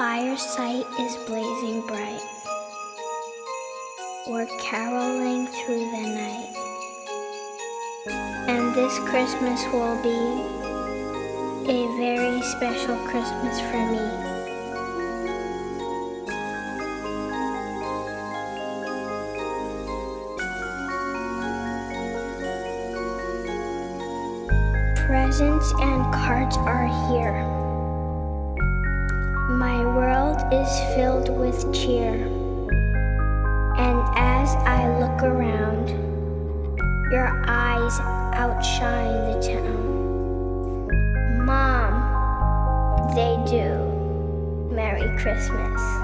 fireside is blazing bright. We're caroling through the night. And this Christmas will be a very special Christmas for me. Presents and cards are here. Is filled with cheer. And as I look around, your eyes outshine the town. Mom, they do. Merry Christmas.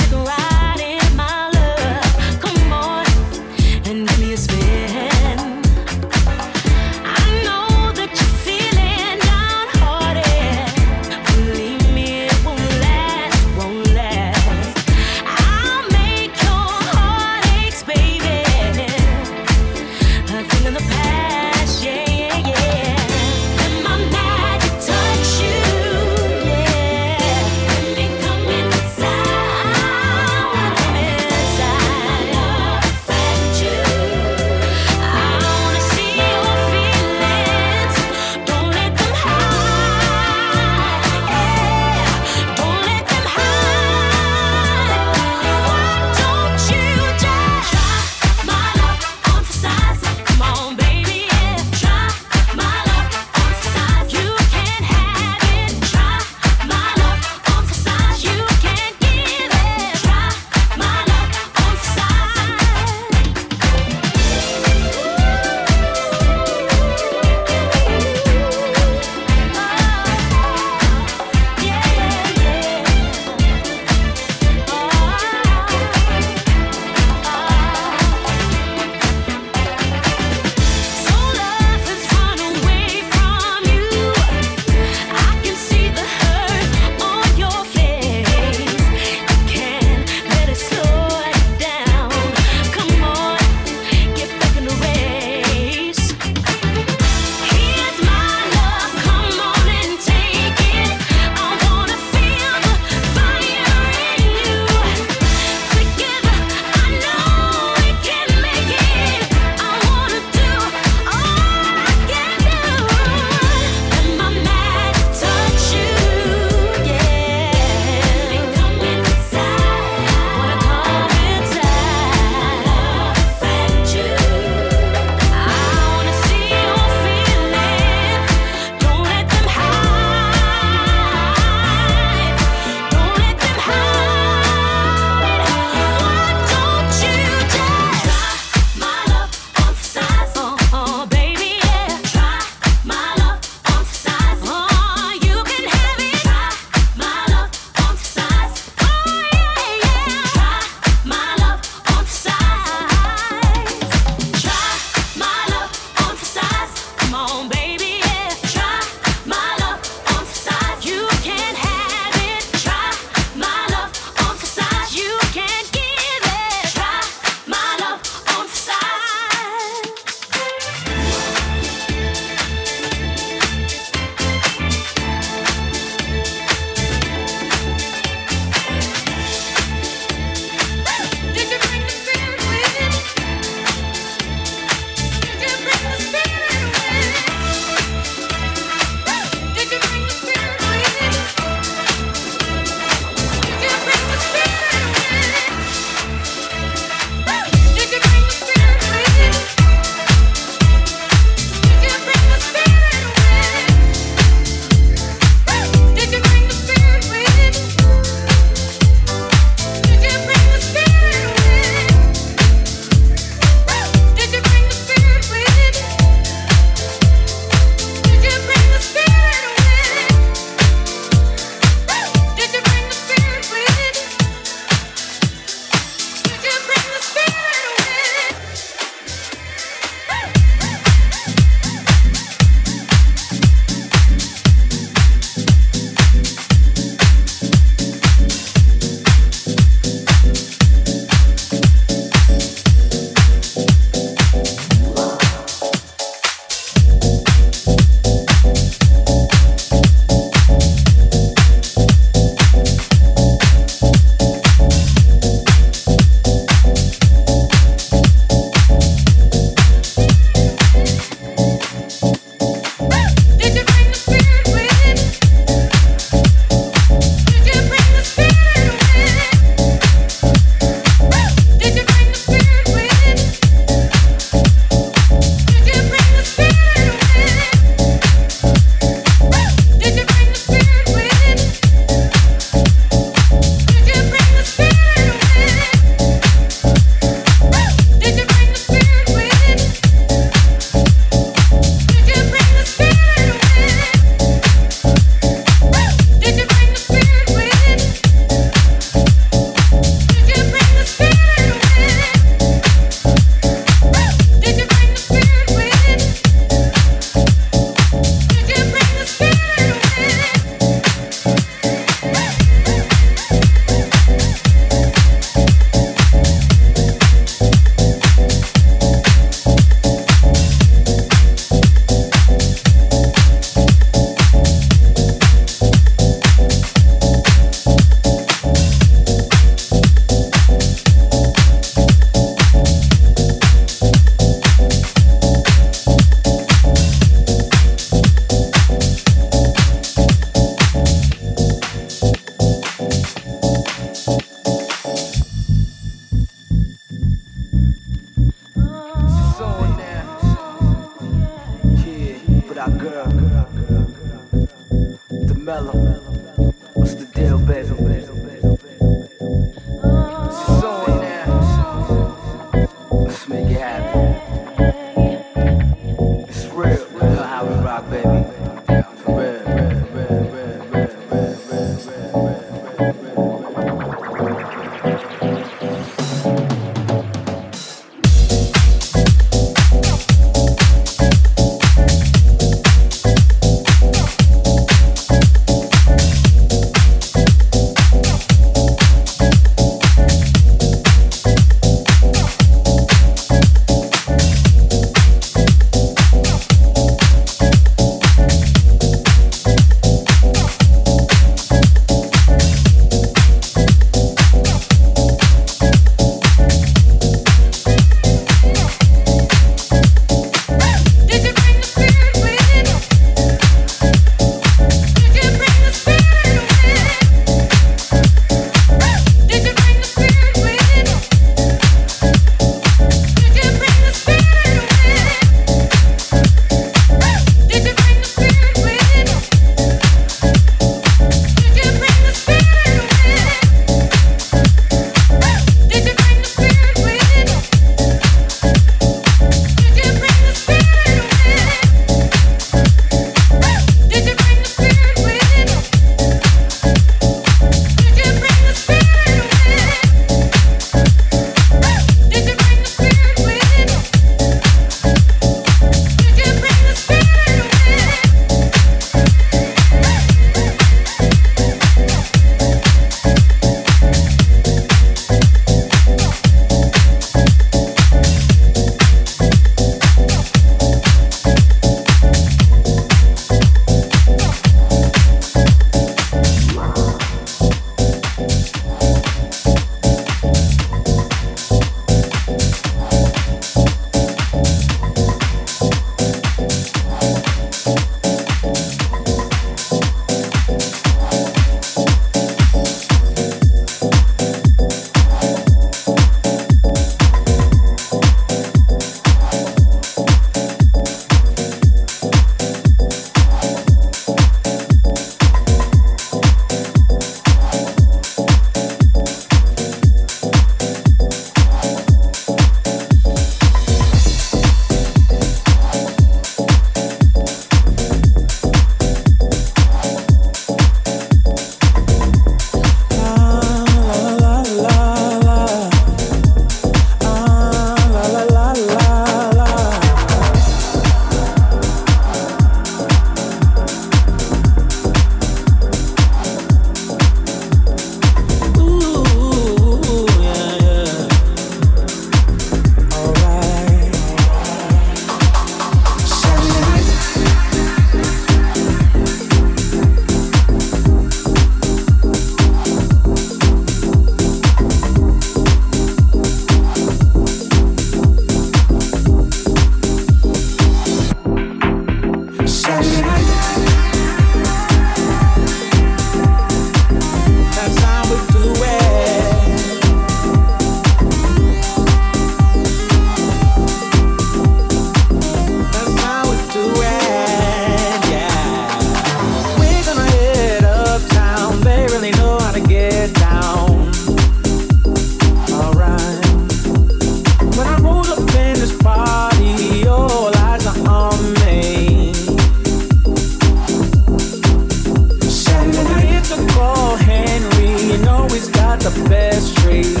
the best treat.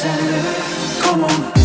Come on.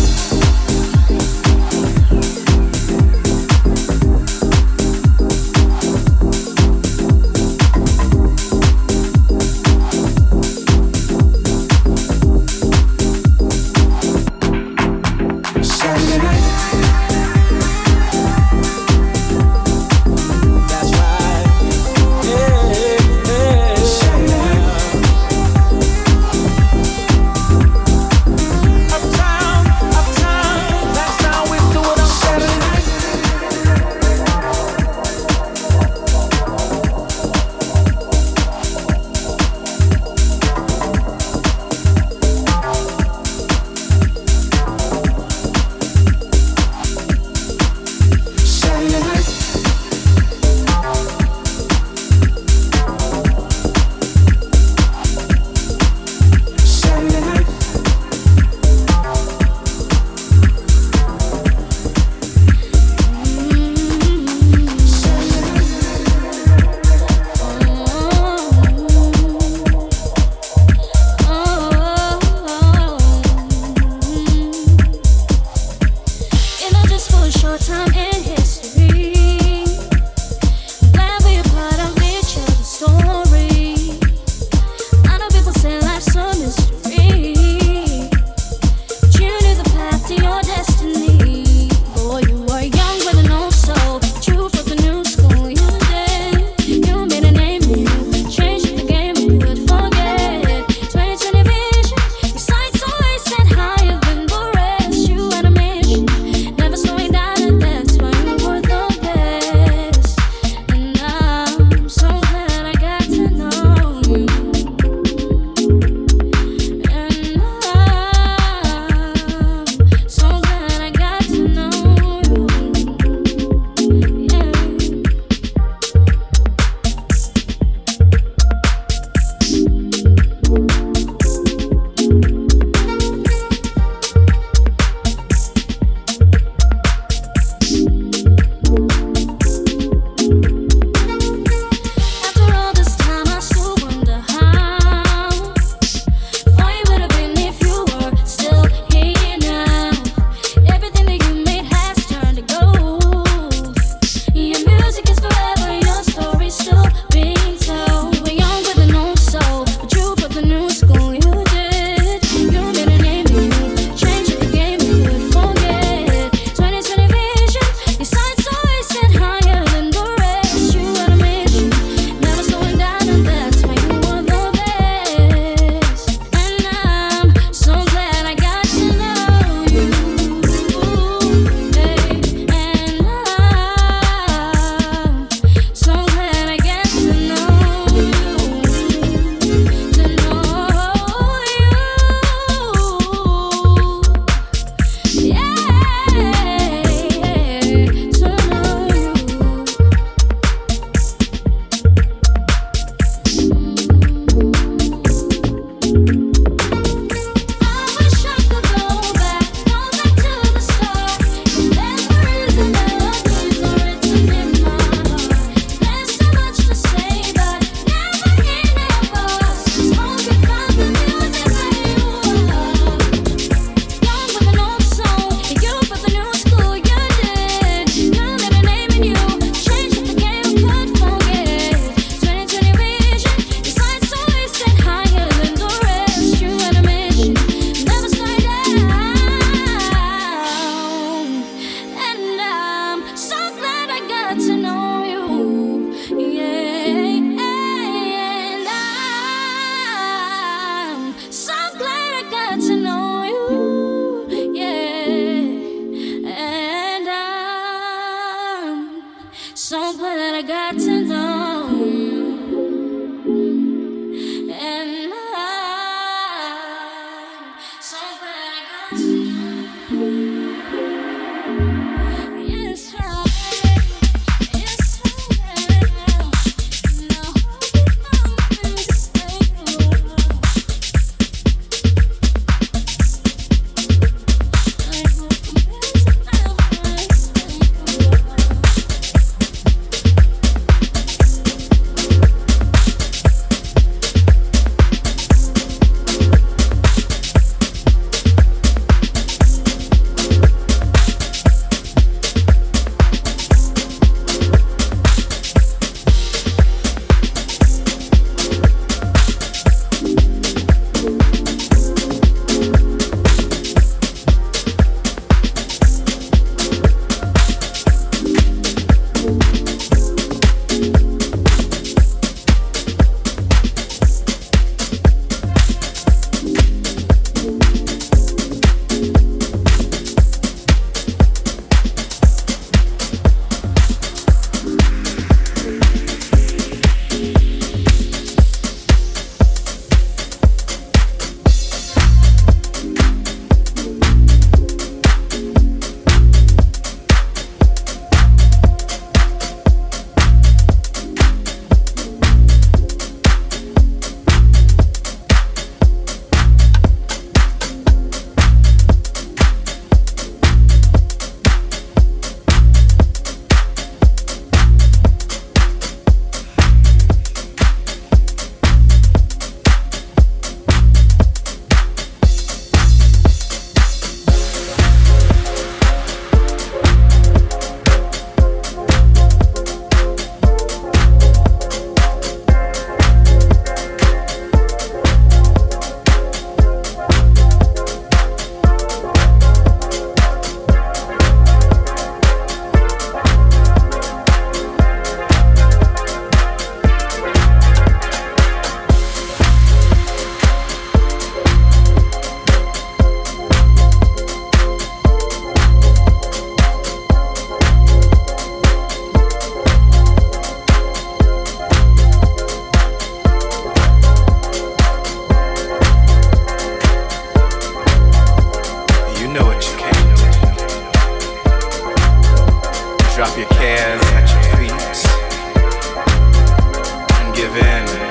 man.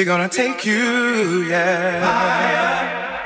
We're gonna take you, yeah. We're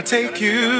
gonna take you.